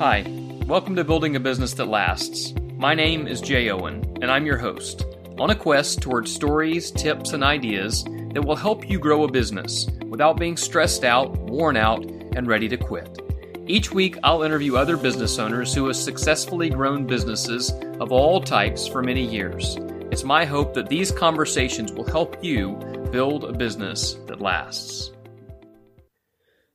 Hi, welcome to Building a Business That Lasts. My name is Jay Owen, and I'm your host, on a quest towards stories, tips, and ideas that will help you grow a business without being stressed out, worn out, and ready to quit. Each week, I'll interview other business owners who have successfully grown businesses of all types for many years. It's my hope that these conversations will help you build a business that lasts.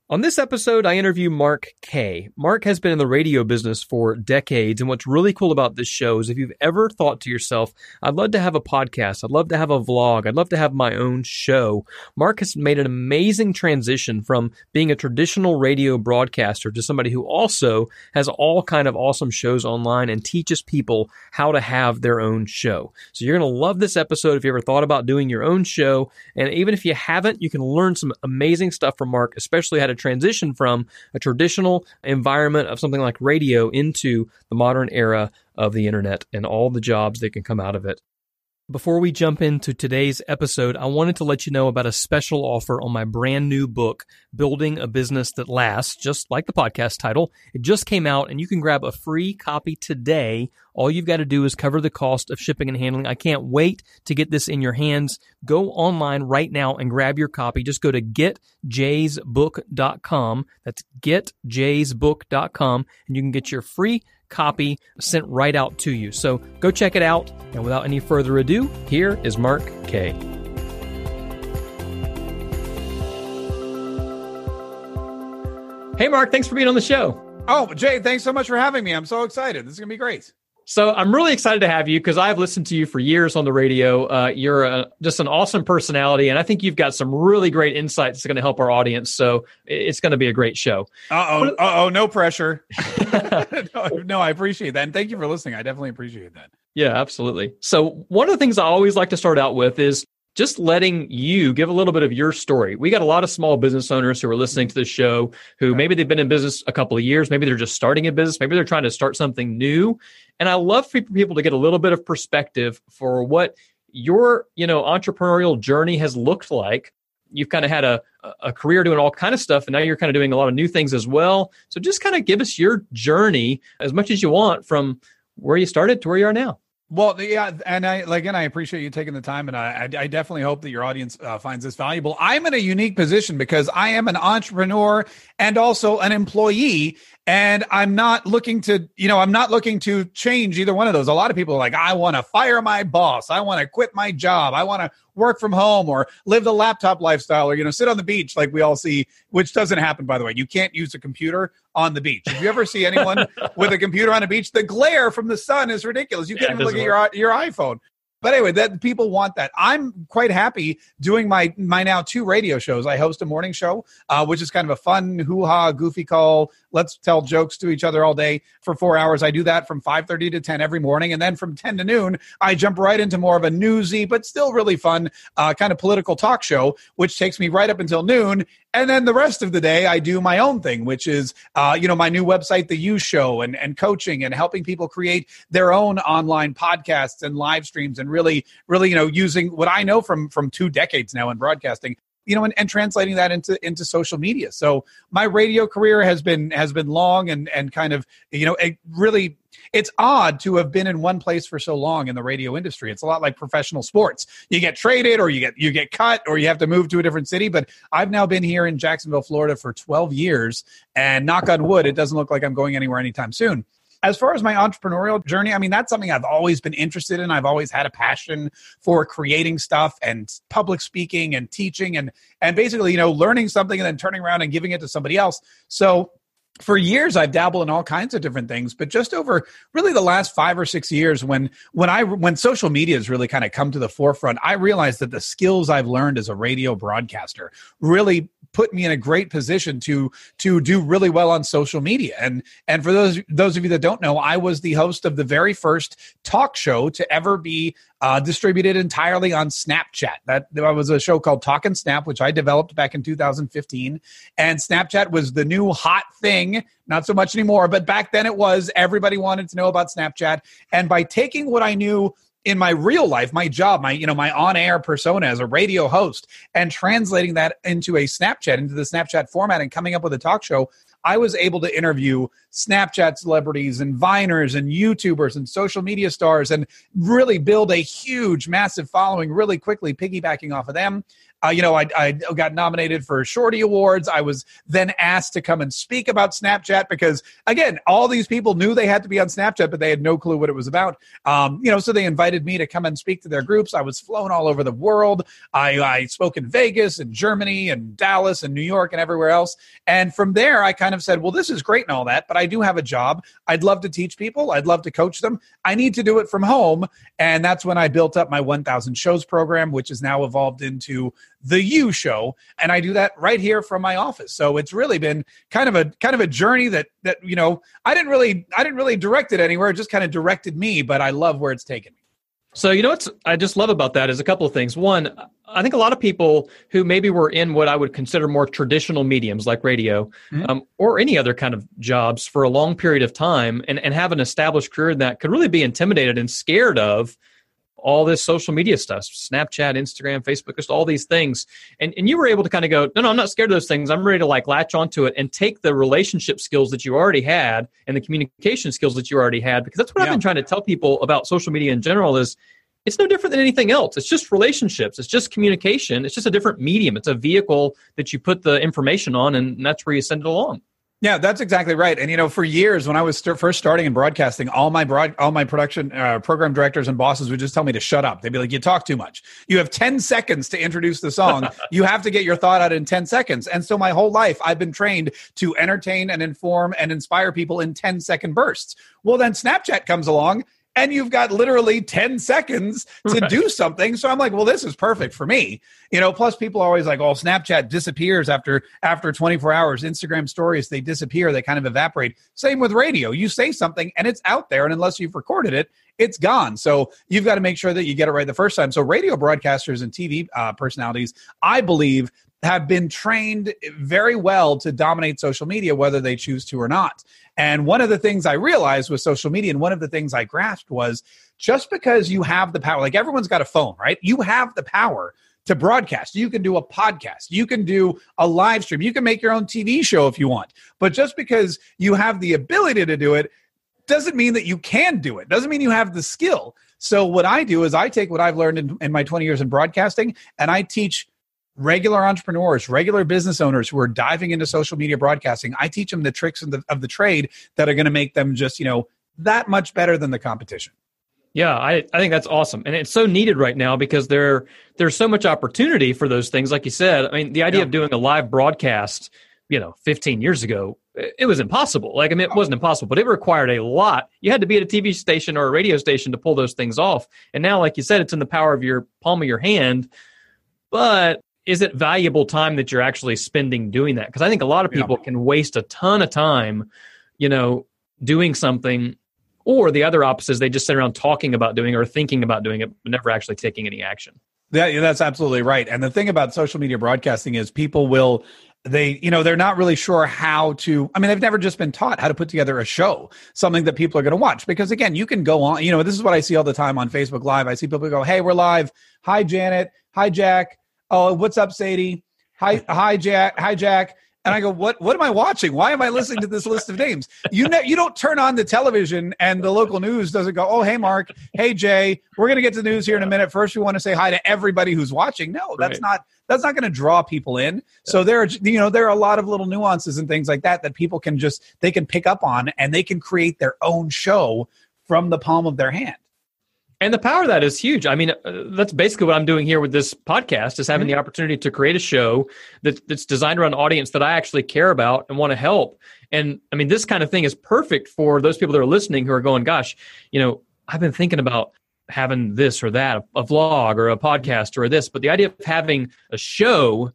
On this episode, I interview Mark Kay. Mark has been in the radio business for decades, and what's really cool about this show is if you've ever thought to yourself, I'd love to have a podcast, I'd love to have a vlog, I'd love to have my own show, Mark has made an amazing transition from being a traditional radio broadcaster to somebody who also has all kind of awesome shows online and teaches people how to have their own show. So you're going to love this episode if you ever thought about doing your own show, and even if you haven't, you can learn some amazing stuff from Mark, especially how to transition from a traditional environment of something like radio into the modern era of the internet and all the jobs that can come out of it. Before we jump into today's episode, I wanted to let you know about a special offer on my brand new book, Building a Business That Lasts, just like the podcast title. It just came out and you can grab a free copy today. All you've got to do is cover the cost of shipping and handling. I can't wait to get this in your hands. Go online right now and grab your copy. Just go to getjaysbook.com. That's getjaysbook.com and you can get your free copy sent right out to you. So go check it out. And without any further ado, here is Mark Kay. Hey, Mark, thanks for being on the show. Oh, Jay, thanks so much for having me. I'm so excited. This is going to be great. So I'm really excited to have you because I've listened to you for years on the radio. Uh, you're a, just an awesome personality, and I think you've got some really great insights that's going to help our audience. So it's going to be a great show. Uh oh, uh oh, no pressure. no, no, I appreciate that, and thank you for listening. I definitely appreciate that. Yeah, absolutely. So one of the things I always like to start out with is just letting you give a little bit of your story. We got a lot of small business owners who are listening to the show who maybe they've been in business a couple of years, maybe they're just starting a business, maybe they're trying to start something new. And I love for people to get a little bit of perspective for what your, you know, entrepreneurial journey has looked like. You've kind of had a, a career doing all kind of stuff, and now you're kind of doing a lot of new things as well. So just kind of give us your journey as much as you want from where you started to where you are now. Well, yeah, and I like again, I appreciate you taking the time, and I, I definitely hope that your audience uh, finds this valuable. I'm in a unique position because I am an entrepreneur and also an employee, and I'm not looking to, you know, I'm not looking to change either one of those. A lot of people are like, I want to fire my boss, I want to quit my job, I want to work from home or live the laptop lifestyle or you know sit on the beach like we all see which doesn't happen by the way you can't use a computer on the beach if you ever see anyone with a computer on a beach the glare from the sun is ridiculous you can't yeah, even look work. at your your iphone but anyway, that people want that. I'm quite happy doing my my now two radio shows. I host a morning show, uh, which is kind of a fun hoo ha, goofy call. Let's tell jokes to each other all day for four hours. I do that from 5:30 to 10 every morning, and then from 10 to noon, I jump right into more of a newsy but still really fun uh, kind of political talk show, which takes me right up until noon. And then the rest of the day, I do my own thing, which is, uh, you know, my new website, The You Show, and, and coaching and helping people create their own online podcasts and live streams and really, really, you know, using what I know from from two decades now in broadcasting, you know, and, and translating that into into social media. So my radio career has been has been long and and kind of, you know, it really it's odd to have been in one place for so long in the radio industry. It's a lot like professional sports. You get traded or you get you get cut or you have to move to a different city, but I've now been here in Jacksonville, Florida for 12 years and knock on wood, it doesn't look like I'm going anywhere anytime soon as far as my entrepreneurial journey, I mean, that's something I've always been interested in. I've always had a passion for creating stuff and public speaking and teaching and and basically, you know, learning something and then turning around and giving it to somebody else. So for years I've dabbled in all kinds of different things, but just over really the last five or six years, when when I when social media has really kind of come to the forefront, I realized that the skills I've learned as a radio broadcaster really put me in a great position to to do really well on social media. And and for those those of you that don't know, I was the host of the very first talk show to ever be uh, distributed entirely on Snapchat. That, that was a show called Talk and Snap, which I developed back in 2015. And Snapchat was the new hot thing. Not so much anymore, but back then it was. Everybody wanted to know about Snapchat. And by taking what I knew in my real life, my job, my you know my on-air persona as a radio host, and translating that into a Snapchat, into the Snapchat format, and coming up with a talk show, I was able to interview Snapchat celebrities and Viners and YouTubers and social media stars and really build a huge, massive following really quickly, piggybacking off of them. Uh, you know, I, I got nominated for Shorty Awards. I was then asked to come and speak about Snapchat because, again, all these people knew they had to be on Snapchat, but they had no clue what it was about. Um, you know, so they invited me to come and speak to their groups. I was flown all over the world. I, I spoke in Vegas and Germany and Dallas and New York and everywhere else. And from there, I kind of said, well, this is great and all that, but I do have a job. I'd love to teach people. I'd love to coach them. I need to do it from home. And that's when I built up my 1000 shows program, which has now evolved into the You Show, and I do that right here from my office. So it's really been kind of a kind of a journey that that you know I didn't really I didn't really direct it anywhere. It just kind of directed me, but I love where it's taken me. So you know what I just love about that is a couple of things. One, I think a lot of people who maybe were in what I would consider more traditional mediums like radio mm-hmm. um, or any other kind of jobs for a long period of time and, and have an established career in that could really be intimidated and scared of all this social media stuff snapchat instagram facebook just all these things. And, and you were able to kind of go no no i'm not scared of those things. I'm ready to like latch onto it and take the relationship skills that you already had and the communication skills that you already had. Because that's what yeah. i've been trying to tell people about social media in general is it's no different than anything else. It's just relationships. It's just communication. It's just a different medium. It's a vehicle that you put the information on and that's where you send it along yeah, that's exactly right. And you know, for years when I was st- first starting in broadcasting, all my broad, all my production uh, program directors and bosses would just tell me to shut up. They'd be like, "You talk too much. You have ten seconds to introduce the song. you have to get your thought out in ten seconds." And so, my whole life, I've been trained to entertain and inform and inspire people in 10 second bursts. Well, then Snapchat comes along and you've got literally 10 seconds to right. do something. So i'm like well this is perfect for me. You know plus people are always like oh snapchat disappears after after 24 hours. Instagram stories they disappear they kind of evaporate. Same with radio. You say something and it's out there and unless you've recorded it it's gone. So you've got to make sure that you get it right the first time. So radio broadcasters and tv uh, personalities i believe have been trained very well to dominate social media, whether they choose to or not. And one of the things I realized with social media, and one of the things I grasped was just because you have the power, like everyone's got a phone, right? You have the power to broadcast. You can do a podcast. You can do a live stream. You can make your own TV show if you want. But just because you have the ability to do it doesn't mean that you can do it. Doesn't mean you have the skill. So what I do is I take what I've learned in, in my 20 years in broadcasting and I teach regular entrepreneurs, regular business owners who are diving into social media broadcasting. I teach them the tricks of the, of the trade that are going to make them just, you know, that much better than the competition. Yeah, I, I think that's awesome. And it's so needed right now because there there's so much opportunity for those things. Like you said, I mean, the idea yeah. of doing a live broadcast, you know, 15 years ago, it was impossible. Like, I mean, it wasn't impossible, but it required a lot. You had to be at a TV station or a radio station to pull those things off. And now, like you said, it's in the power of your palm of your hand. But is it valuable time that you're actually spending doing that? Because I think a lot of people yeah. can waste a ton of time, you know, doing something, or the other opposite is they just sit around talking about doing or thinking about doing it, but never actually taking any action. Yeah, that's absolutely right. And the thing about social media broadcasting is people will they you know they're not really sure how to i mean they've never just been taught how to put together a show something that people are going to watch because again you can go on you know this is what i see all the time on facebook live i see people go hey we're live hi janet hi jack oh, what's up, Sadie? Hi, hi, Jack. Hi, Jack. And I go, what? What am I watching? Why am I listening to this list of names? You know, you don't turn on the television and the local news doesn't go, oh, hey, Mark, hey, Jay, we're going to get to the news here in a minute. First, we want to say hi to everybody who's watching. No, that's right. not that's not going to draw people in. So there are you know there are a lot of little nuances and things like that that people can just they can pick up on and they can create their own show from the palm of their hand. And the power of that is huge. I mean, uh, that's basically what I'm doing here with this podcast is having mm-hmm. the opportunity to create a show that, that's designed around an audience that I actually care about and want to help. And I mean, this kind of thing is perfect for those people that are listening who are going, gosh, you know, I've been thinking about having this or that, a vlog or a podcast or this, but the idea of having a show,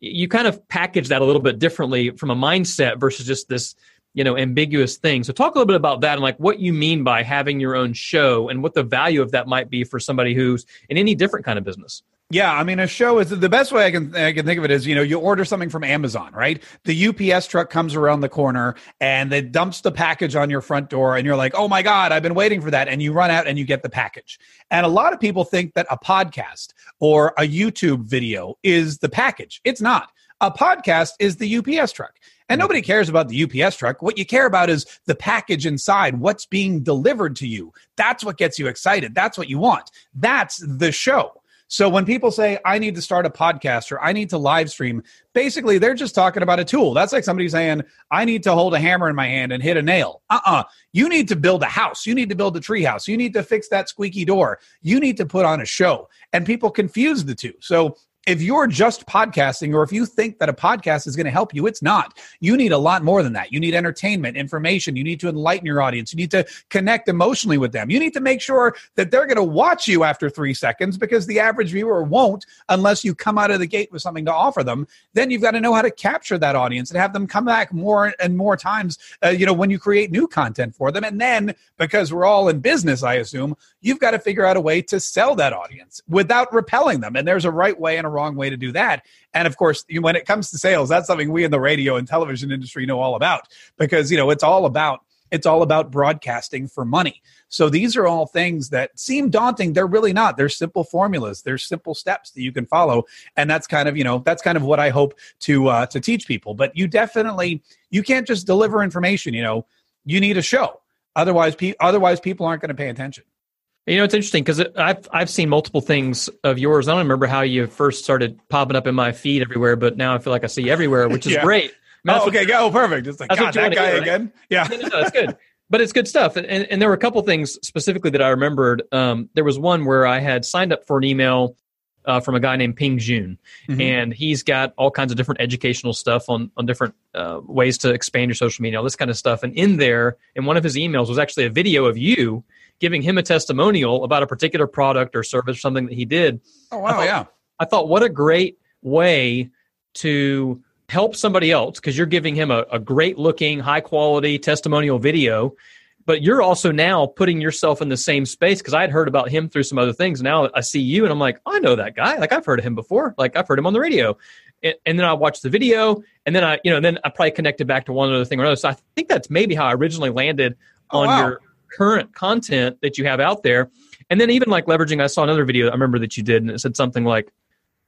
you kind of package that a little bit differently from a mindset versus just this you know ambiguous thing so talk a little bit about that and like what you mean by having your own show and what the value of that might be for somebody who's in any different kind of business yeah, I mean, a show is the best way I can I can think of it is you know you order something from Amazon, right? The UPS truck comes around the corner and it dumps the package on your front door, and you're like, oh my god, I've been waiting for that, and you run out and you get the package. And a lot of people think that a podcast or a YouTube video is the package. It's not. A podcast is the UPS truck. And nobody cares about the UPS truck. What you care about is the package inside, what's being delivered to you. That's what gets you excited. That's what you want. That's the show. So when people say, I need to start a podcast or I need to live stream, basically they're just talking about a tool. That's like somebody saying, I need to hold a hammer in my hand and hit a nail. Uh uh You need to build a house. You need to build a tree house. You need to fix that squeaky door. You need to put on a show. And people confuse the two. So if you're just podcasting or if you think that a podcast is going to help you, it's not. You need a lot more than that. You need entertainment, information. You need to enlighten your audience. You need to connect emotionally with them. You need to make sure that they're going to watch you after three seconds because the average viewer won't unless you come out of the gate with something to offer them. Then you've got to know how to capture that audience and have them come back more and more times, uh, you know, when you create new content for them. And then because we're all in business, I assume, you've got to figure out a way to sell that audience without repelling them. And there's a right way and a wrong way to do that. And of course, when it comes to sales, that's something we in the radio and television industry know all about because, you know, it's all about it's all about broadcasting for money. So these are all things that seem daunting. They're really not. They're simple formulas. They're simple steps that you can follow, and that's kind of you know that's kind of what I hope to uh, to teach people. But you definitely you can't just deliver information. You know, you need a show. Otherwise, pe- otherwise people aren't going to pay attention. You know, it's interesting because I've I've seen multiple things of yours. I don't remember how you first started popping up in my feed everywhere, but now I feel like I see everywhere, which is yeah. great. oh, okay, go oh, perfect. It's like God, that guy hear, again. Right? Yeah, no, no, that's good. But it's good stuff, and, and there were a couple things specifically that I remembered. Um, there was one where I had signed up for an email uh, from a guy named Peng Joon, mm-hmm. and he's got all kinds of different educational stuff on on different uh, ways to expand your social media, all this kind of stuff. And in there, in one of his emails, was actually a video of you giving him a testimonial about a particular product or service or something that he did. Oh wow, I thought, yeah. I thought what a great way to help somebody else because you're giving him a, a great looking, high quality testimonial video. But you're also now putting yourself in the same space because I had heard about him through some other things. Now I see you and I'm like, I know that guy. Like I've heard of him before. Like I've heard him on the radio. And, and then I watched the video and then I, you know, then I probably connected back to one other thing or another. So I think that's maybe how I originally landed oh, on wow. your current content that you have out there. And then even like leveraging, I saw another video I remember that you did, and it said something like,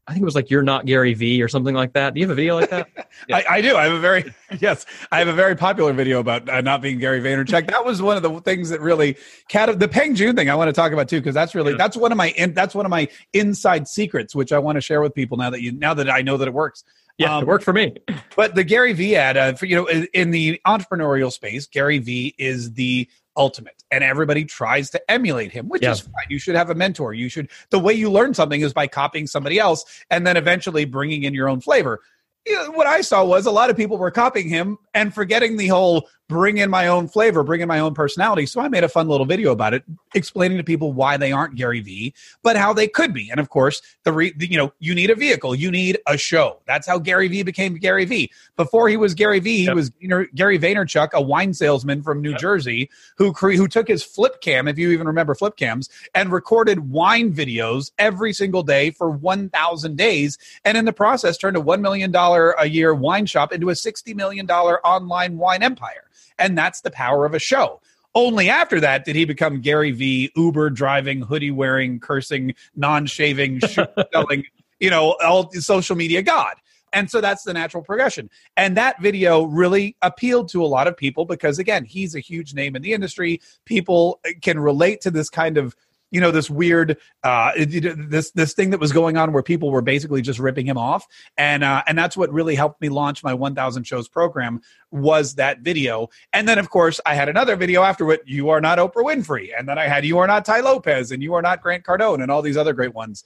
I think it was like "You're not Gary V" or something like that. Do you have a video like that? Yeah. I, I, do. I have a very yes. I have a very popular video about uh, not being Gary Vaynerchuk. That was one of the things that really cat the Peng Joon thing. I want to talk about too because that's really yeah. that's one of my in, that's one of my inside secrets, which I want to share with people now that you now that I know that it works. Yeah, um, it worked for me. But the Gary V ad, uh, for, you know, in the entrepreneurial space, Gary V is the ultimate and everybody tries to emulate him which yeah. is fine. You should have a mentor. You should the way you learn something is by copying somebody else and then eventually bringing in your own flavor. You know, what i saw was a lot of people were copying him and forgetting the whole bring in my own flavor, bring in my own personality. So I made a fun little video about it, explaining to people why they aren't Gary Vee, but how they could be. And of course, the, re, the you know you need a vehicle, you need a show. That's how Gary Vee became Gary Vee. Before he was Gary Vee, yep. he was you know, Gary Vaynerchuk, a wine salesman from New yep. Jersey, who cre- who took his flip cam, if you even remember flip cams, and recorded wine videos every single day for one thousand days, and in the process turned a one million dollar a year wine shop into a sixty million dollar online wine empire. And that's the power of a show. Only after that did he become Gary V, Uber driving, hoodie wearing, cursing, non shaving, selling, you know, all social media god. And so that's the natural progression. And that video really appealed to a lot of people because, again, he's a huge name in the industry. People can relate to this kind of you know this weird uh this this thing that was going on where people were basically just ripping him off and uh and that's what really helped me launch my 1000 shows program was that video and then of course i had another video after it you are not oprah winfrey and then i had you are not Tai lopez and you are not grant cardone and all these other great ones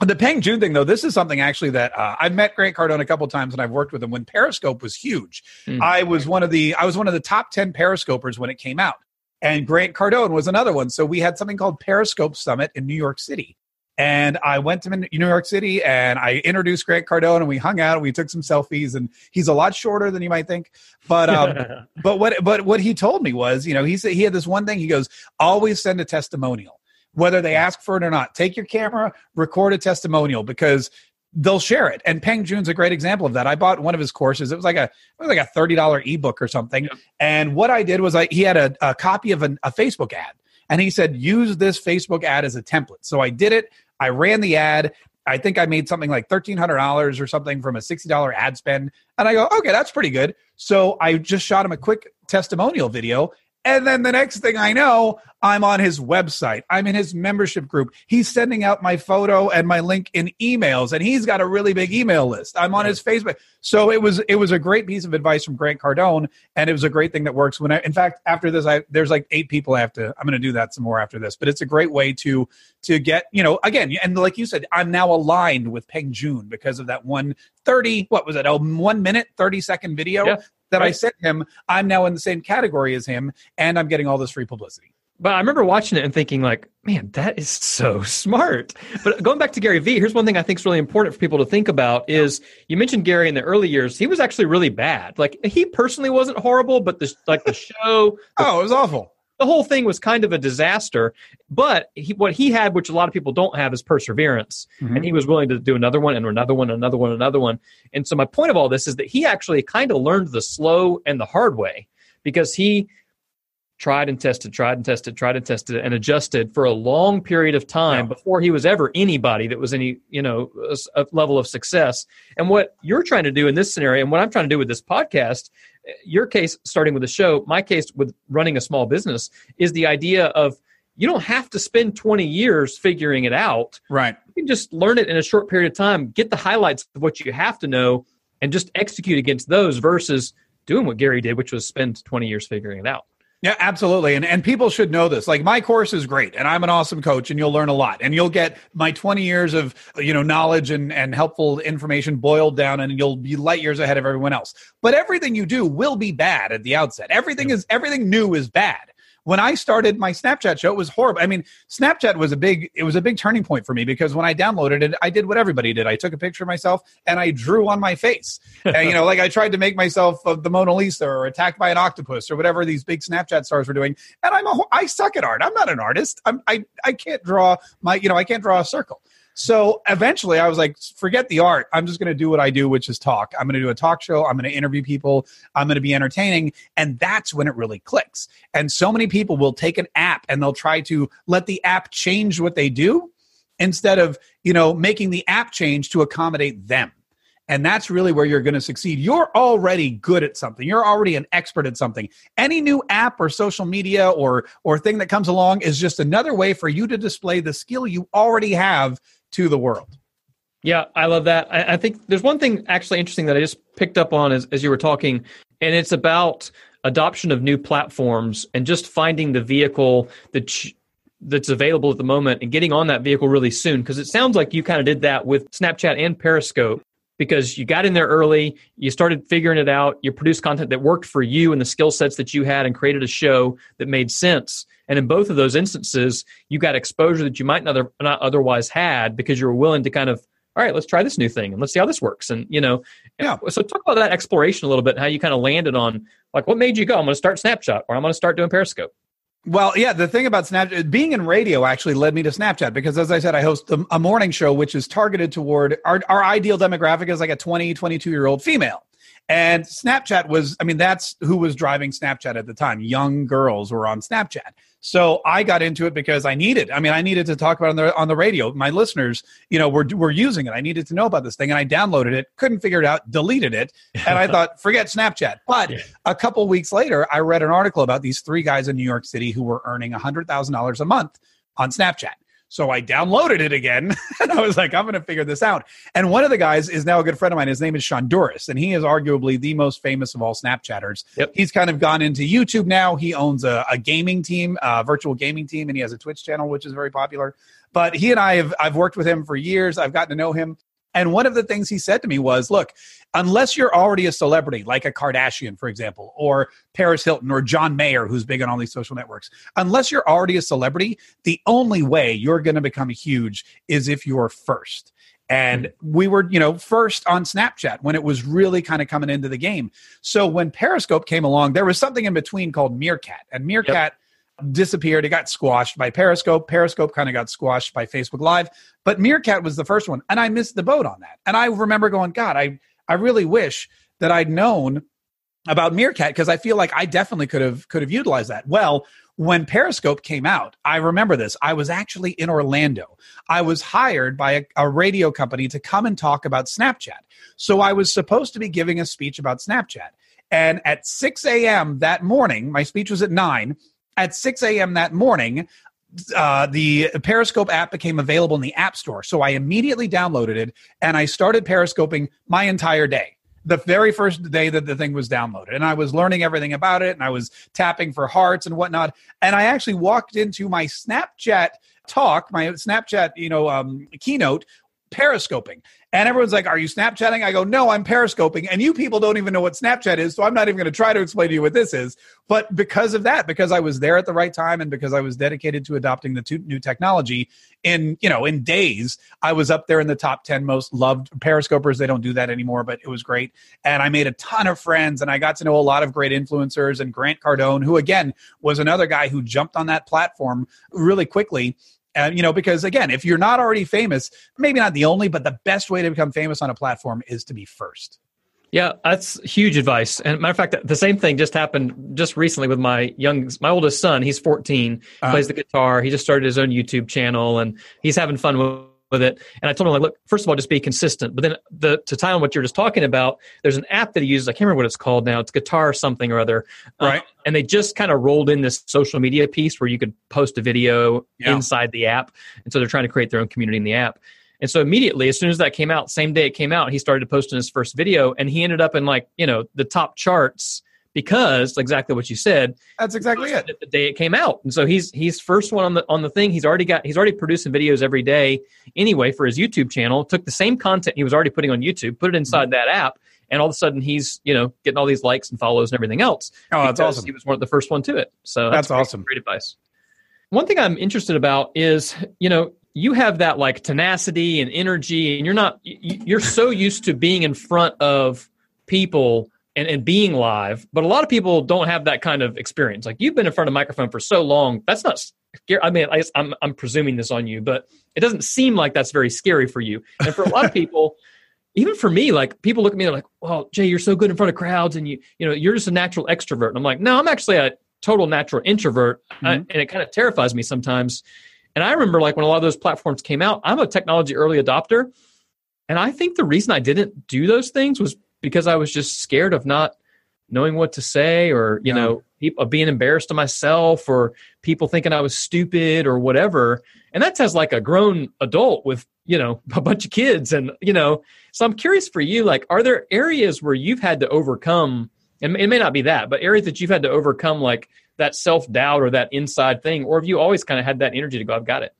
the Peng Joon thing, though, this is something actually that uh, I've met Grant Cardone a couple times, and I've worked with him when Periscope was huge. Mm. I was one of the I was one of the top ten Periscopers when it came out. And Grant Cardone was another one. So we had something called Periscope Summit in New York City. And I went to New York City and I introduced Grant Cardone and we hung out and we took some selfies and he's a lot shorter than you might think. But um, but what but what he told me was, you know, he said he had this one thing. He goes, always send a testimonial, whether they ask for it or not. Take your camera, record a testimonial because they'll share it. And Peng Joon's a great example of that. I bought one of his courses. It was like a it was like a thirty dollar ebook or something. And what I did was I he had a, a copy of an, a Facebook ad, and he said use this Facebook ad as a template. So I did it. I ran the ad. I think I made something like $1,300 or something from a $60 ad spend. And I go, okay, that's pretty good. So I just shot him a quick testimonial video and then the next thing I know, I'm on his website. I'm in his membership group. He's sending out my photo and my link in emails, and he's got a really big email list. I'm on his Facebook. So it was it was a great piece of advice from Grant Cardone, and it was a great thing that works. When I, in fact, after this, I there's like eight people I have to. I'm going to do that some more after this, but it's a great way to to get you know again, and like you said, I'm now aligned with Peng Joon because of that one thirty. What was it? A one minute thirty second video Yeah that right. I sent him, I'm now in the same category as him, and I'm getting all this free publicity. But I remember watching it and thinking, like, man, that is so smart. But going back to Gary Vee, here's one thing I think is really important for people to think about is you mentioned Gary in the early years. He was actually really bad. Like he personally wasn't horrible, but the like the show, Oh, it was awful. The whole thing was kind of a disaster. But he, what he had, which a lot of people don't have, is perseverance. Mhm. And he was willing to do another one and another one, another one, another one. And so my point of all this is that he actually kind of learned the slow and the hard way because he tried and tested, tried and tested, tried and tested, and adjusted for a long period of time Yeah. before he was ever anybody that was any, you know, a, a level of success. And what you're trying to do in this scenario, and what I'm trying to do with this podcast, your case starting with the show, my case with running a small business, is the idea of you don't have to spend 20 years figuring it out. Right. You can just learn it in a short period of time, get the highlights of what you have to know, and just execute against those versus doing what Gary did, which was spend 20 years figuring it out. Yeah, absolutely. And and people should know this. Like my course is great and I'm an awesome coach and you'll learn a lot. And you'll get my 20 years of, you know, knowledge and and helpful information boiled down and you'll be light years ahead of everyone else. But everything you do will be bad at the outset. Everything is everything new is bad. When I started my Snapchat show, it was horrible. I mean, Snapchat was a big it was a big turning point for me because when I downloaded it, I did what everybody did. I took a picture of myself and I drew on my face. and, you know, like I tried to make myself the Mona Lisa or attacked by an octopus or whatever these big Snapchat stars were doing. And I'm a I suck at art. I'm not an artist. I'm, I I can't draw my you know I can't draw a circle. So eventually I was like, forget the art. I'm just going to do what I do, which is talk. I'm going to do a talk show. I'm going to interview people. I'm going to be entertaining. And that's when it really clicks. And so many people will take an app and they'll try to let the app change what they do instead of, you know, making the app change to accommodate them. And that's really where you're going to succeed. You're already good at something. You're already an expert at something. Any new app or social media or or thing that comes along is just another way for you to display the skill you already have to the world. Yeah, I love that. I, I think there's one thing actually interesting that I just picked up on as, as you were talking, and it's about adoption of new platforms and just finding the vehicle that ch- that's available at the moment and getting on that vehicle really soon. Because it sounds like you kind of did that with Snapchat and Periscope because you got in there early, you started figuring it out, you produced content that worked for you and the skill sets that you had, and created a show that made sense. And in both of those instances, you got exposure that you might not, other, not otherwise had because you were willing to kind of, all right, let's try this new thing and let's see how this works. And you know, Yeah. So talk about that exploration a little bit, how you kind of landed on like what made you go, I'm going to start Snapchat or I'm going to start doing Periscope. Well, yeah, the thing about Snapchat, being in radio actually led me to Snapchat because, as I said, I host a, a morning show which is targeted toward our, our ideal demographic is like a 20, 22 year old female. And Snapchat was, I mean, that's who was driving Snapchat at the time. Young girls were on Snapchat. So I got into it because I needed, I mean, I needed to talk about it on the, on the radio. My listeners, you know, were, were using it. I needed to know about this thing and I downloaded it, couldn't figure it out, deleted it. And I thought, forget Snapchat. But a couple weeks later, I read an article about these three guys in New York City who were earning $100,000 a month on Snapchat. So I downloaded it again and I was like, I'm going to figure this out. And one of the guys is now a good friend of mine. His name is Shonduras, and he is arguably the most famous of all Snapchatters. Yep. He's kind of gone into YouTube now. He owns a, a gaming team, a virtual gaming team, and he has a Twitch channel, which is very popular. But he and I have I've worked with him for years. I've gotten to know him. And one of the things he said to me was, look, unless you're already a celebrity, like a Kardashian, for example, or Paris Hilton or John Mayer, who's big on all these social networks, unless you're already a celebrity, the only way you're going to become huge is if you're first. And hmm. we were, you know, first on Snapchat when it was really kind of coming into the game. So when Periscope came along, there was something in between called Meerkat. And Meerkat disappeared. It got squashed by Periscope. Periscope kind of got squashed by Facebook Live. But Meerkat was the first one. And I missed the boat on that. And I remember going, God, I, I really wish that I'd known about Meerkat because I feel like I definitely could have could have utilized that. Well, when Periscope came out, I remember this. I was actually in Orlando. I was hired by a, a, radio company to come and talk about Snapchat. So I was supposed to be giving a speech about Snapchat. And at 6 a.m. that morning, my speech was at 9. At 6 a.m. that morning, uh, the Periscope app became available in the App Store. So I immediately downloaded it and I started Periscoping my entire day the very first day that the thing was downloaded and i was learning everything about it and i was tapping for hearts and whatnot and i actually walked into my snapchat talk my snapchat you know um, keynote periscoping and everyone's like, Are you Snapchatting? I go, No, I'm Periscoping. And you people don't even know what Snapchat is. So I'm not even going to try to explain to you what this is. But because of that, because I was there at the right time and because I was dedicated to adopting the new technology, in you know in days i was up there in the top 10 most loved periscopers they don't do that anymore but it was great and i made a ton of friends and i got to know a lot of great influencers and grant cardone who again was another guy who jumped on that platform really quickly uh, you know, because again, if you're not already famous, maybe not the only, but the best way to become famous on a platform is to be first. Yeah, that's huge advice. And matter of fact, the same thing just happened just recently with my young, my oldest son. He's 14, uh-huh. plays the guitar. He just started his own YouTube channel, and he's having fun with with it. And I told him, like, look, first of all, just be consistent. But then the, to tie on what you're just talking about, there's an app that he uses. I can't remember what it's called now. It's Guitar something or other. Uh, right. Uh, and they just kind of rolled in this social media piece where you could post a video yeah. inside the app. And so they're trying to create their own community in the app. And so immediately, as soon as that came out, same day it came out, he started posting his first video, and he ended up in like you know the top charts because exactly what you said. That's exactly it. The day it came out, and so he's he's first one on the on the thing. He's already got he's already producing videos every day anyway for his YouTube channel. Took the same content he was already putting on YouTube, put it inside mm-hmm. that app, and all of a sudden he's you know getting all these likes and follows and everything else. Oh, that's awesome. He was one of the first one to it. So that's, that's great, awesome. Great advice. One thing I'm interested about is you know you have that like tenacity and energy, and you're not you're so used to being in front of people and, and being live, but a lot of people don't have that kind of experience. Like you've been in front of a microphone for so long, that's not scary. I mean, I, I'm, I'm presuming this on you, but it doesn't seem like that's very scary for you. And for a lot of people, even for me, like people look at me, they're like, well, Jay, you're so good in front of crowds and you, you know, you're just a natural extrovert. And I'm like, no, I'm actually a total natural introvert. Mm-hmm. I, and it kind of terrifies me sometimes. And I remember like when a lot of those platforms came out, I'm a technology early adopter. And I think the reason I didn't do those things was because I was just scared of not knowing what to say or, you yeah. know, people, being embarrassed of myself or people thinking I was stupid or whatever. And that's as like a grown adult with, you know, a bunch of kids. And, you know, so I'm curious for you, like, are there areas where you've had to overcome, and it may not be that, but areas that you've had to overcome, like that self doubt or that inside thing? Or have you always kind of had that energy to go, I've got it?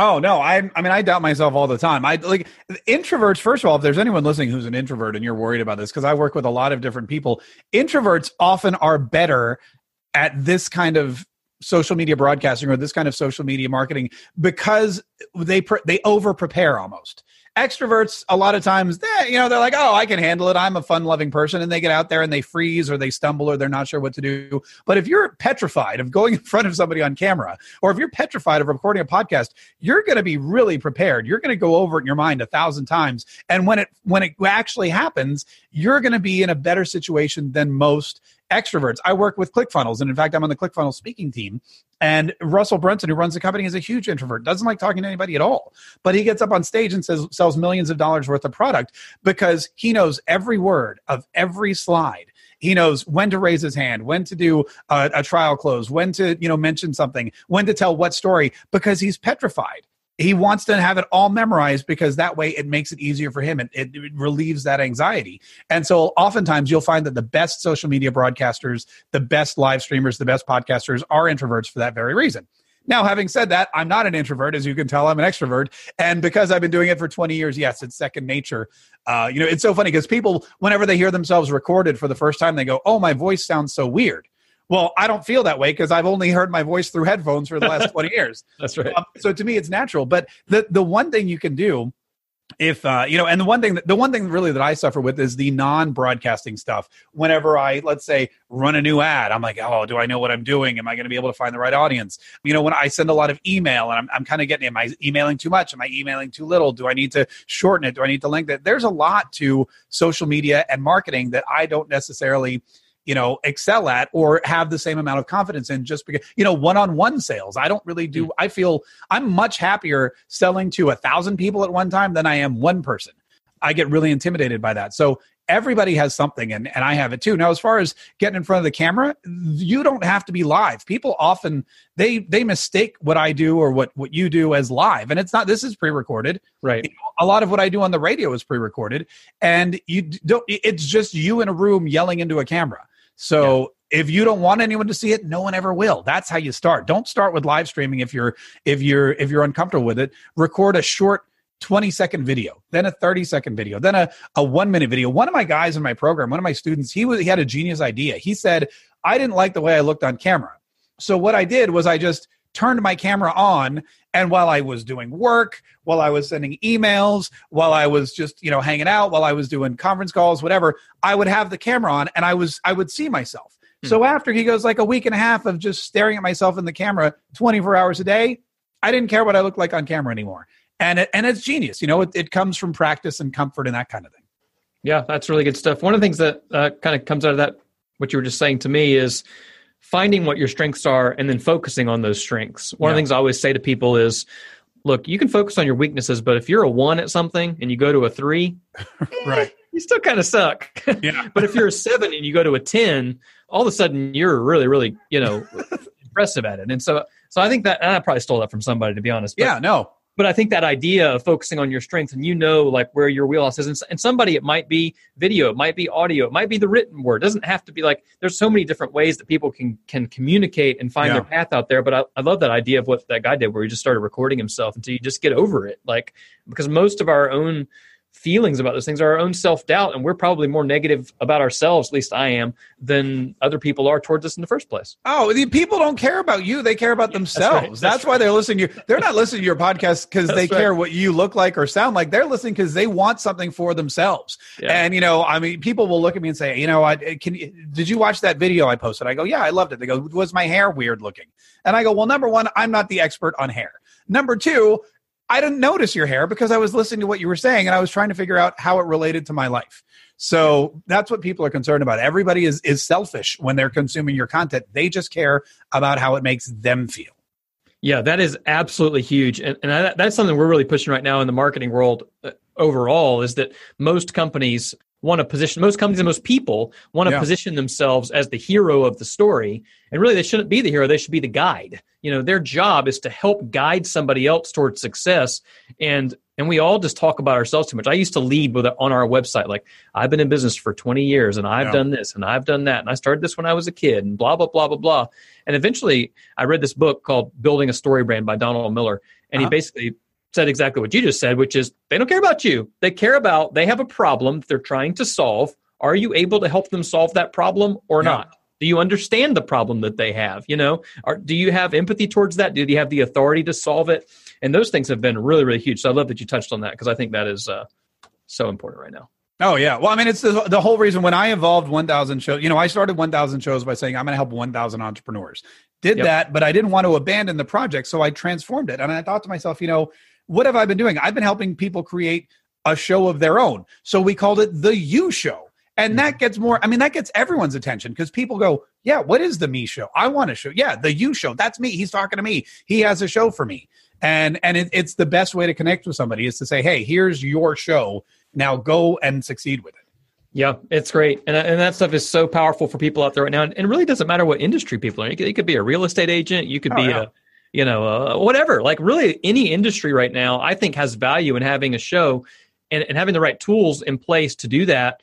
Oh no, I I mean I doubt myself all the time. I like introverts first of all, if there's anyone listening who's an introvert and you're worried about this because I work with a lot of different people, introverts often are better at this kind of social media broadcasting or this kind of social media marketing because they pre- they over prepare almost extroverts a lot of times they, you know they're like oh i can handle it. I'm a fun loving person. And they get out there and they freeze or they stumble or they're not sure what to do. But if you're petrified of going in front of somebody on camera or if you're petrified of recording a podcast you're going to be really prepared. You're going to go over it in your mind a thousand times. And when it when it actually happens you're going to be in a better situation than most extroverts. I work with ClickFunnels, and in fact, I'm on the ClickFunnels speaking team. And Russell Brunson, who runs the company, is a huge introvert, doesn't like talking to anybody at all. But he gets up on stage and says sells millions of dollars worth of product because he knows every word of every slide. He knows when to raise his hand, when to do a, a trial close, when to you know mention something, when to tell what story, because he's petrified he wants to have it all memorized because that way it makes it easier for him and it, it, relieves that anxiety. And so oftentimes you'll find that the best social media broadcasters, the best live streamers, the best podcasters are introverts for that very reason. Now, having said that, I'm not an introvert. As you can tell, I'm an extrovert. And because I've been doing it for 20 years, yes, it's second nature. Uh, you know, it's so funny because people, whenever they hear themselves recorded for the first time, they go, oh, my voice sounds so weird. Well, I don't feel that way because I've only heard my voice through headphones for the last 20 years. That's right. Um, so to me, it's natural. But the, the one thing you can do if uh, you know and the one thing that, the one thing really that i suffer with is the non-broadcasting stuff. Whenever i let's say run a new ad i'm like oh do i know what i'm doing? Am i going to be able to find the right audience? You know when i send a lot of email and i'm, I'm kind of getting am i emailing too much? Am i emailing too little? Do i need to shorten it? Do i need to lengthen it? There's a lot to social media and marketing that i don't necessarily you know excel at or have the same amount of confidence in just because you know one-on-one sales. I don't really do mm. i feel i'm much happier selling to a thousand people at one time than i am one person. I get really intimidated by that. So everybody has something and, and i have it too. Now as far as getting in front of the camera you don't have to be live. People often they they mistake what i do or what what you do as live. And it's not this is pre-recorded. Right. You know, a lot of what i do on the radio is pre-recorded. And you don't it's just you in a room yelling into a camera so if you don't want anyone to see it no one ever will. That's how you start. Don't start with live streaming if you're if you're if you're uncomfortable with it. Record a short 20 second video then a 30 second video then a, a one minute video. One of my guys in my program one of my students he was he had a genius idea. He said i didn't like the way i looked on camera. So what i did was i just turned my camera on and while i was doing work while i was sending emails while i was just you know hanging out while i was doing conference calls whatever i would have the camera on and i was i would see myself. So after he goes like a week and a half of just staring at myself in the camera 24 hours a day i didn't care what i looked like on camera anymore. And it, and it's genius you know it, it comes from practice and comfort and that kind of thing. Yeah, that's really good stuff. One of the things that uh, kind of comes out of that, what you were just saying to me, is finding what your strengths are and then focusing on those strengths. One of the things I always say to people is, look, you can focus on your weaknesses, but if you're a one at something and you go to a three, right you still kind of suck. yeah but if you're a seven and you go to a 10, all of a sudden you're really, really, you know, impressive at it. And so, so I think that, and I probably stole that from somebody to be honest. But yeah no but I think that idea of focusing on your strengths and you know like where your wheelhouse is, and, and somebody it might be video, it might be audio, it might be the written word. It doesn't have to be like there's so many different ways that people can can communicate and find Yeah. their path out there. But I, I love that idea of what that guy did, where he just started recording himself until you just get over it. Like because most of our own feelings about those things are our own self doubt, and we're probably more negative about ourselves, at least I am, than other people are towards us in the first place. Oh, the people don't care about you; they care about themselves. right, That's, that's why they're listening to you. They're not listening to your podcast because they right. care what you look like or sound like. They're listening because they want something for themselves. Yeah. And you know, I mean, people will look at me and say, you know, I eh, can. Did you watch that video I posted? I go, yeah, I loved it. They go, was my hair weird looking? And I go, well, number one, I'm not the expert on hair. Number two, I didn't notice your hair because I was listening to what you were saying and I was trying to figure out how it related to my life. So that's what people are concerned about. Everybody is is selfish when they're consuming your content. They just care about how it makes them feel. Yeah, that is absolutely huge, and, and that, that's something we're really pushing right now in the marketing world uh, overall. Is that most companies want to position most companies and most people want to Yeah. position themselves as the hero of the story, and really they shouldn't be the hero; they should be the guide. You know, their job is to help guide somebody else towards success, and and we all just talk about ourselves too much. I used to lead with on our website like I've been in business for 20 years and I've Yeah. done this and I've done that and I started this when I was a kid and blah blah blah blah blah. And eventually I read this book called Building a Story Brand by Donald Miller and Uh-huh. he basically said exactly what you just said which is they don't care about you. They care about they have a problem they're trying to solve. Are you able to help them solve that problem or Yeah. not? Do you understand the problem that they have? You know, or do you have empathy towards that? Do you have the authority to solve it? And those things have been really, really huge. So I love that you touched on that because I think that is uh, so important right now. Oh yeah. Well, I mean, it's the, the whole reason when I evolved 1,000 shows. You know, I started 1,000 shows by saying I'm going to help 1,000 entrepreneurs. Did Yep. that, but I didn't want to abandon the project, so I transformed it. And I thought to myself, you know, what have I been doing? I've been helping people create a show of their own. So we called it the You Show. And that gets more, I mean, that gets everyone's attention because people go, Yeah, what is the me show? I want a show. Yeah, the you show. That's me. He's talking to me. He has a show for me. And and it, it's the best way to connect with somebody is to say, Hey, here's your show. Now go and succeed with it. Yeah, it's great, and and that stuff is so powerful for people out there right now. And it really doesn't matter what industry people are. in. You could, you could be a real estate agent. You could Oh, be yeah. a, you know, uh, whatever. Like really, any industry right now, I think has value in having a show, and, and having the right tools in place to do that.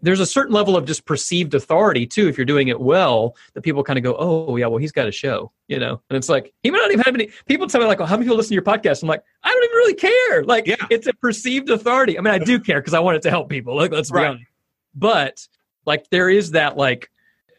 There's a certain level of just perceived authority too, if you're doing it well, that people kind of go, "Oh, yeah, well, he's got a show," you know. And it's like he might not even have any. People tell me like, well, "How many people listen to your podcast?" I'm like, I don't even really care. Like, Yeah. it's a perceived authority. I mean, I do care because I want it to help people. Like, let's be honest but like there is that like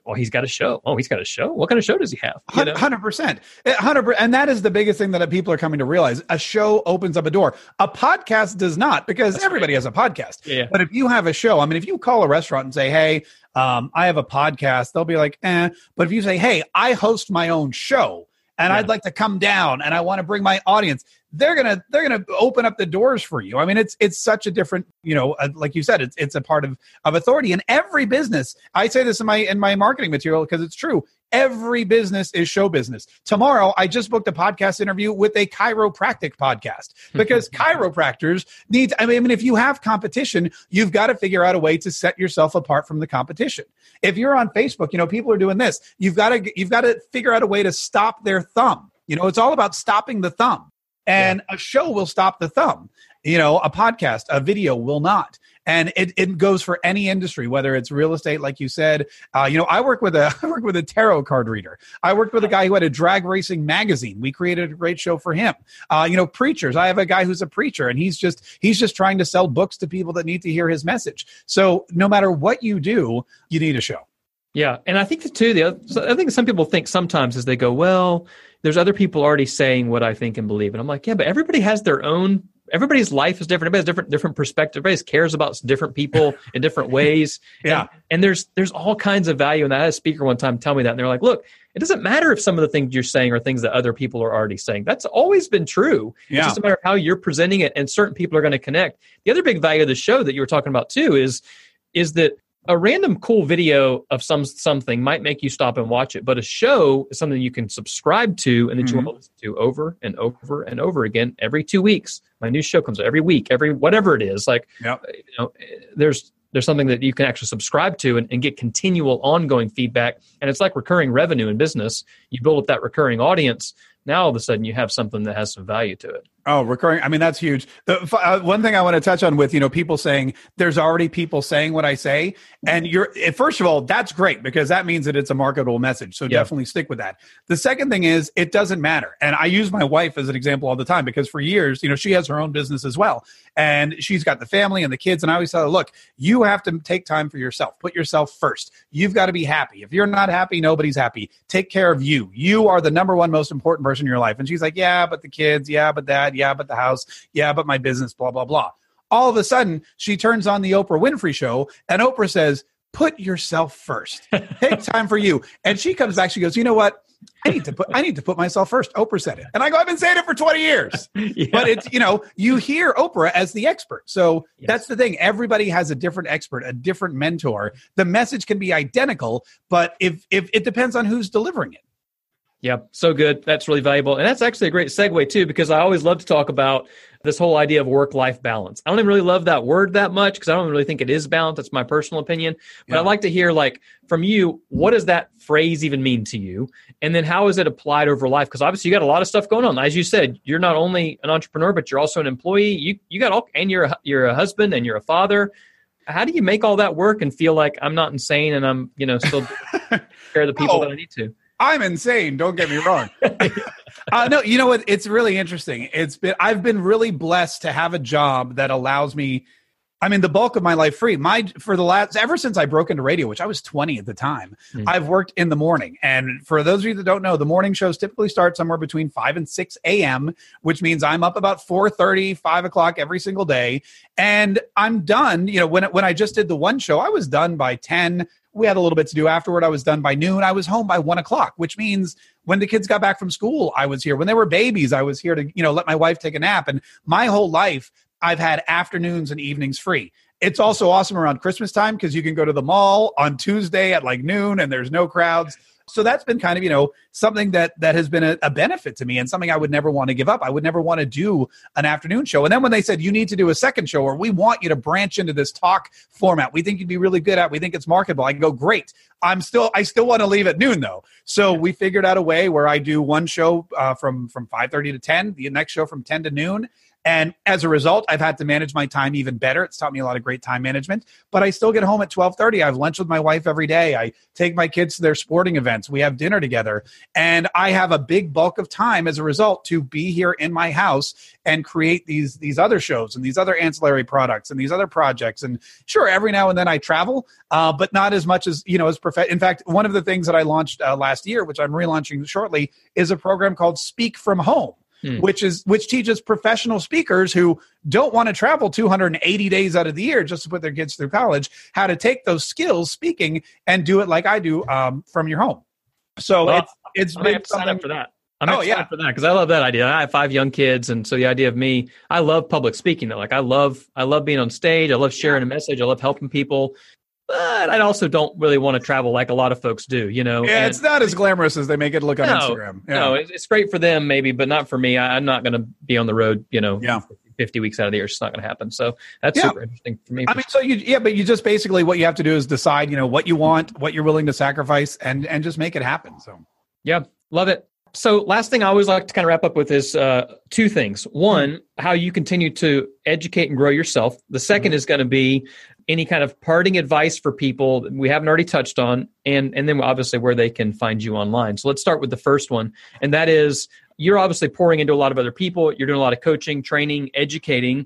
well he's got a show oh he's got a show what kind of show does he have? Hundred percent, hundred and that is the biggest thing that people are coming to realize. A show opens up a door. A podcast does not, because everybody has a podcast. Yeah. But if you have a show, I mean, if you call a restaurant and say, "Hey, um, I have a podcast," they'll be like, "Eh." But if you say, "Hey, I host my own show," and Yeah. I'd like to come down and I want to bring my audience, they're gonna they're gonna open up the doors for you. I mean, it's it's such a different, you know, uh, like you said, it's it's a part of of authority. In every business, I say this in my in my marketing material because it's true. Every business is show business. Tomorrow, I just booked a podcast interview with a chiropractic podcast because chiropractors need. I mean, if you have competition, you've got to figure out a way to set yourself apart from the competition. If you're on Facebook, you know people are doing this. You've got to you've got to figure out a way to stop their thumb. You know, it's all about stopping the thumb. And yeah. a show will stop the thumb. You know, a podcast, a video will not. And it, it goes for any industry whether it's real estate like you said. Uh, you know i work with a i work with a tarot card reader. I worked with a guy who had a drag racing magazine. We created a great show for him. Uh, you know preachers. I have a guy who's a preacher and he's just he's just trying to sell books to people that need to hear his message. So no matter what you do you need a show yeah and i think the two the other, i think some people think sometimes as they go well there's other people already saying what i think and believe and i'm like yeah but everybody has their own everybody's life is different. Everybody has different different perspective. Everybody cares about different people in different ways. yeah. And, and, there's there's all kinds of value. And I had a speaker one time tell me that, and they're like, "Look, it doesn't matter if some of the things you're saying are things that other people are already saying. That's always been true. Yeah. It's just a matter of how you're presenting it, and certain people are going to connect. The other big value of the show that you were talking about too is is that a random cool video of some something might make you stop and watch it, but a show is something you can subscribe to and that mm-hmm. you want to listen to over and over and over again every two weeks. My new show comes out every week, every whatever it is. Like, yep. you know, there's there's something that you can actually subscribe to and, and get continual ongoing feedback, and it's like recurring revenue in business. You build up that recurring audience. Now all of a sudden you have something that has some value to it. Oh, recurring. I mean, that's huge. The uh, one thing I want to touch on with, you know, people saying there's already people saying what I say. And you're, eh, first of all, that's great because that means that it's a marketable message. So definitely stick with that. The second thing is it doesn't matter. And I use my wife as an example all the time because for years, you know, she has her own business as well. And she's got the family and the kids. And I always tell her, look, you have to take time for yourself. Put yourself first. You've got to be happy. If you're not happy, nobody's happy. Take care of you. You are the number one most important person in your life. And she's like, yeah, but the kids. Yeah, but that. Yeah, but the house yeah, but my business, blah, blah, blah. All of a sudden, she turns on the Oprah Winfrey show, and Oprah says, Put yourself first. Take time for you. And she comes back, she goes, You know what? I need to put I need to put myself first. Oprah said it. And I go, I've been saying it for 20 years. yeah. But it's, you know, you hear Oprah as the expert. So yes. that's the thing. Everybody has a different expert, a different mentor. The message can be identical, but if if it depends on who's delivering it. Yep, so good. That's really valuable. And that's actually a great segue, too, because I always love to talk about this whole idea of work life balance. I don't even really love that word that much because I don't really think it is balance. That's my personal opinion. But yeah. I'd like to hear, like, from you, what does that phrase even mean to you? And then how is it applied over life? Because obviously you got a lot of stuff going on. As you said, you're not only an entrepreneur, but you're also an employee. You, you got all, and you're a, you're a husband and you're a father. How do you make all that work and feel like I'm not insane and I'm, you know, still care of the people oh. that I need to? I'm insane. Don't get me wrong. uh, no, you know what? It's really interesting. It's been I've been really blessed to have a job that allows me. I mean, the bulk of my life free. My for the last ever since I broke into radio, which I was 20 at the time, mm. I've worked in the morning. And for those of you that don't know, the morning shows typically start somewhere between 5 and 6 a.m., which means I'm up about 4 30, 5 o'clock every single day. And I'm done. You know, when when I just did the one show, I was done by 10 we had a little bit to do afterward. I was done by noon. I was home by one o'clock, which means when the kids got back from school, I was here. When they were babies, I was here to, you know, let my wife take a nap. And my whole life, I've had afternoons and evenings free. It's also awesome around Christmas time because you can go to the mall on Tuesday at like noon and there's no crowds so that's been kind of you know something that that has been a, a, benefit to me and something i would never want to give up. I would never want to do an afternoon show. And then when they said you need to do a second show or we want you to branch into this talk format. We think you'd be really good at we think it's marketable. I go great. I'm still i still want to leave at noon though. So we figured out a way where i do one show uh, from from 5.30 to 10 the next show from 10 to noon and as a result, I've had to manage my time even better. It's taught me a lot of great time management. But I still get home at 12:30. I have lunch with my wife every day. I take my kids to their sporting events. We have dinner together. And I have a big bulk of time as a result to be here in my house and create these these other shows and these other ancillary products and these other projects. And sure, every now and then I travel, uh, but not as much as you know as prof- In fact, one of the things that I launched uh, last year, which I'm relaunching shortly, is a program called Speak from Home hmm. which is which teaches professional speakers who don't want to travel 280 days out of the year just to put their kids through college how to take those skills speaking and do it like I do um, from your home. So well, it's it's been something for that. I'm oh, yeah. for that because I love that idea. I have five young kids, and so the idea of me, I love public speaking. Though, like I love, I love being on stage. I love sharing a message. I love helping people but I also don't really want to travel like a lot of folks do, you know. Yeah, and it's not as glamorous as they make it look on no, Instagram. Yeah. No, it's great for them maybe, but not for me. I, am not going to be on the road, you know. Yeah. 50 weeks out of the year. It's not going to happen. So that's yeah. super interesting for me. I mean, so you, yeah, but you just basically what you have to do is decide, you know, what you want, what you're willing to sacrifice, and and just make it happen. So, yeah, love it. So, last thing I always like to kind of wrap up with is uh, two things. One, how you continue to educate and grow yourself. The 2nd mm-hmm. is going to be any kind of parting advice for people we haven't already touched on and and then obviously where they can find you online so let's start with the first one and that is you're obviously pouring into a lot of other people you're doing a lot of coaching training educating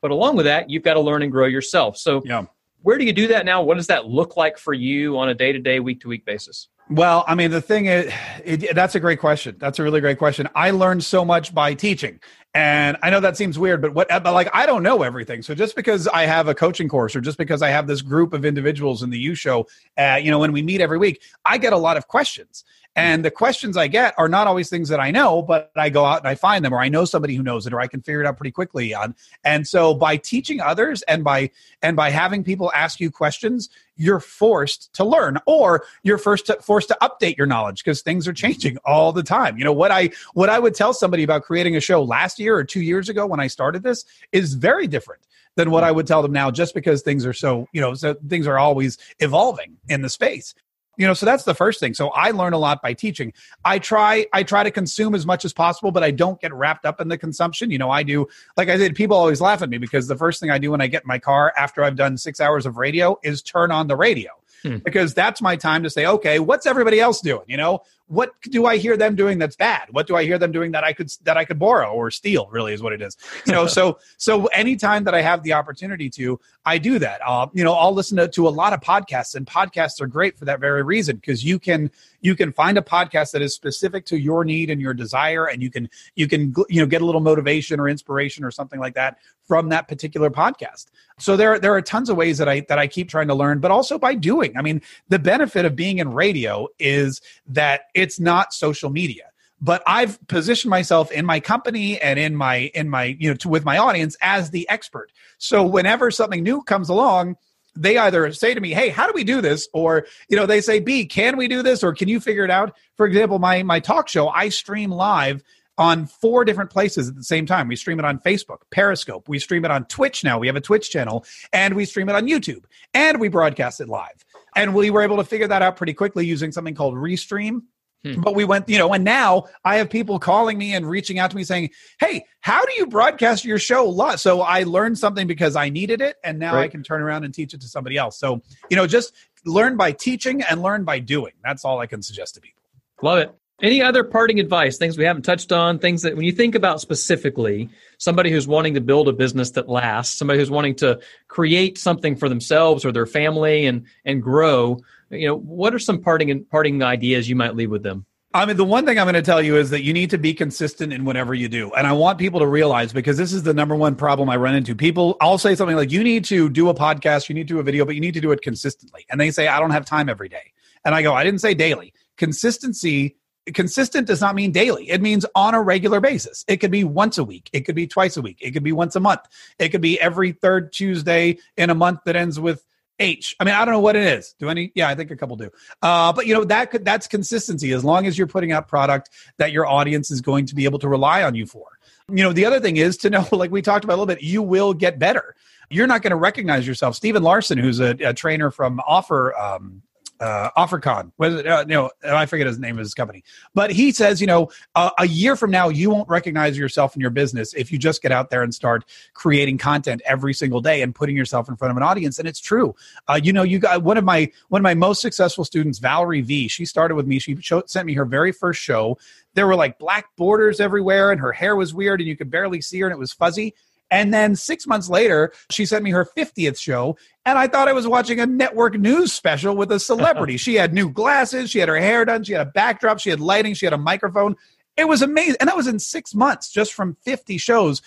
but along with that you've got to learn and grow yourself so yeah. where do you do that now what does that look like for you on a day-to-day week-to-week basis well, I mean, the thing is, it, that's a great question. That's a really great question. I learned so much by teaching. And I know that seems weird, but what, uh, but like, I don't know everything. So just because I have a coaching course or just because I have this group of individuals in the You show, uh, you know, when we meet every week, I get a lot of questions. Mm-hmm. And the questions I get are not always things that I know, but I go out and I find them, or I know somebody who knows it, or I can figure it out pretty quickly. On and so by teaching others and by and by having people ask you questions, you're forced to learn, or you're first to, forced to update your knowledge because things are mm-hmm. changing all the time. You know what I what I would tell somebody about creating a show last year or two years ago when I started this is very different than what I would tell them now, just because things are so you know so things are always evolving in the space. You know so that's the first thing. So i learn a lot by teaching. I try i try to consume as much as possible but i don't get wrapped up in the consumption. You know i do like i said people always laugh at me because the first thing i do when i get in my car after i've done six hours of radio is turn on the radio hmm. because that's my time to say okay what's everybody else doing? You know what do I hear them doing that's bad? What do I hear them doing that I could that I could borrow or steal? Really, is what it is. You know, so so anytime that I have the opportunity to, I do that. Uh, you know, I'll listen to, to a lot of podcasts, and podcasts are great for that very reason because you can you can find a podcast that is specific to your need and your desire, and you can you can you know get a little motivation or inspiration or something like that from that particular podcast. So there there are tons of ways that I that I keep trying to learn, but also by doing. I mean, the benefit of being in radio is that it's not social media but I've positioned myself in my company and in my in my you know to, with my audience as the expert. So whenever something new comes along, they either say to me, "Hey, how do we do this?" or you know they say, "B, can we do this?" or "Can you figure it out?" For example, my my talk show, I stream live on four different places at the same time. We stream it on Facebook, Periscope, we stream it on Twitch now. We have a Twitch channel, and we stream it on YouTube, and we broadcast it live. And we were able to figure that out pretty quickly using something called Restream Hmm. But we went, you know, and now I have people calling me and reaching out to me saying, Hey, how do you broadcast your show live? So I learned something because I needed it. And now right. I can turn around and teach it to somebody else. So, you know, just learn by teaching and learn by doing. That's all I can suggest to people. Love it. Any other parting advice, things we haven't touched on, things that when you think about specifically somebody who's wanting to build a business that lasts, somebody who's wanting to create something for themselves or their family and and grow, you know, what are some parting and parting ideas you might leave with them? I mean, the one thing I'm going to tell you is that you need to be consistent in whatever you do. And I want people to realize because this is the number one problem I run into. People, I'll say something like, you need to do a podcast, you need to do a video, but you need to do it consistently. And they say, I don't have time every day. And I go, I didn't say daily. Consistency, consistent does not mean daily. It means on a regular basis. It could be once a week. It could be twice a week. It could be once a month. It could be every third Tuesday in a month that ends with H. I mean, I don't know what it is. Do any? Yeah, I think a couple do. Uh, but you know that could that's consistency. As long as you're putting out product that your audience is going to be able to rely on you for. You know, the other thing is to know, like we talked about a little bit, you will get better. You're not going to recognize yourself. Stephen Larsen, who's a, a trainer from Offer um, uh, OfferCon. Was it, uh, you know, I forget his name of his company, but he says, you know, uh, a year from now, you won't recognize yourself in your business if you just get out there and start creating content every single day and putting yourself in front of an audience. And it's true. Uh, you know, you got one of my one of my most successful students, Valerie V. She started with me. She showed, sent me her very first show. There were like black borders everywhere, and her hair was weird, and you could barely see her, and it was fuzzy. And then six months later, she sent me her 50th show. And I thought I was watching a network news special with a celebrity. she had new glasses, she had her hair done, she had a backdrop, she had lighting, she had a microphone. It was amazing. And that was in six months, just from 50 shows,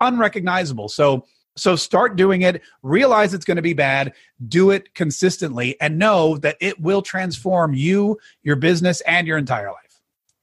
unrecognizable. So, so start doing it, realize it's going to be bad, do it consistently, and know that it will transform you, your business, and your entire life.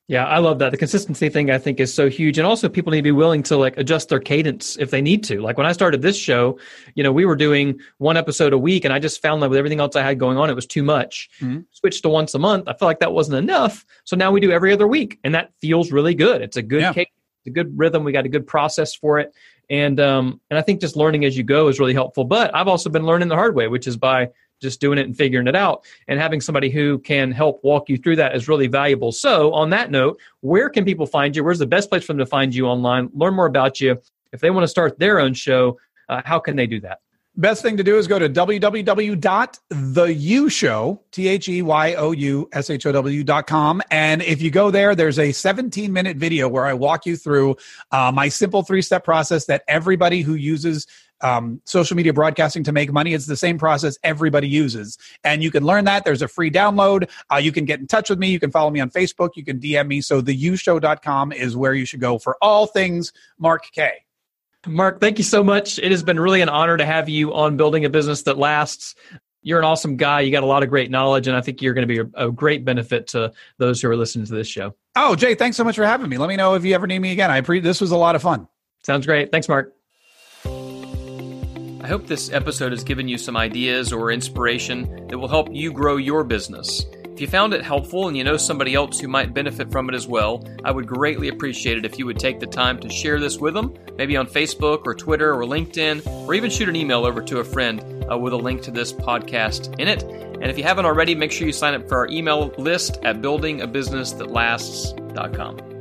Yeah, I love that. The consistency thing I think is so huge. And also people need to be willing to like adjust their cadence if they need to. Like when I started this show, you know, we were doing one episode a week and I just found that with everything else I had going on, it was too much. Mm-hmm. Switched to once a month. I felt like that wasn't enough. So now we do every other week and that feels really good. It's a good yeah. cadence, it's a good rhythm. We got a good process for it. And um and I think just learning as you go is really helpful. But I've also been learning the hard way, which is by just doing it and figuring it out. And having somebody who can help walk you through that is really valuable. So, on that note, where can people find you? Where's the best place for them to find you online? Learn more about you. If they want to start their own show, uh, how can they do that? Best thing to do is go to www.theyoushow, T-H-E-Y-O-U-S-H-O-W dot com. And if you go there, there's a 17 minute video where I walk you through uh, my simple three step process that everybody who uses um, social media broadcasting to make money. It's the same process everybody uses. And you can learn that. There's a free download. Uh, you can get in touch with me. You can follow me on Facebook. You can DM me. So theyoushow.com is where you should go for all things Mark Kaye. Mark, thank you so much. It has been really an honor to have you on Building a Business That Lasts. You're an awesome guy. You got a lot of great knowledge, and I think you're going to be a, a great benefit to those who are listening to this show. Oh, Jay, thanks so much for having me. Let me know if you ever need me again. I pre- this was a lot of fun. Sounds great. Thanks, Mark. I hope this episode has given you some ideas or inspiration that will help you grow your business. If you found it helpful and you know somebody else who might benefit from it as well, I would greatly appreciate it if you would take the time to share this with them, maybe on Facebook or Twitter or LinkedIn, or even shoot an email over to a friend uh, with a link to this podcast in it. And if you haven't already, make sure you sign up for our email list at buildingabusinessthatlasts.com.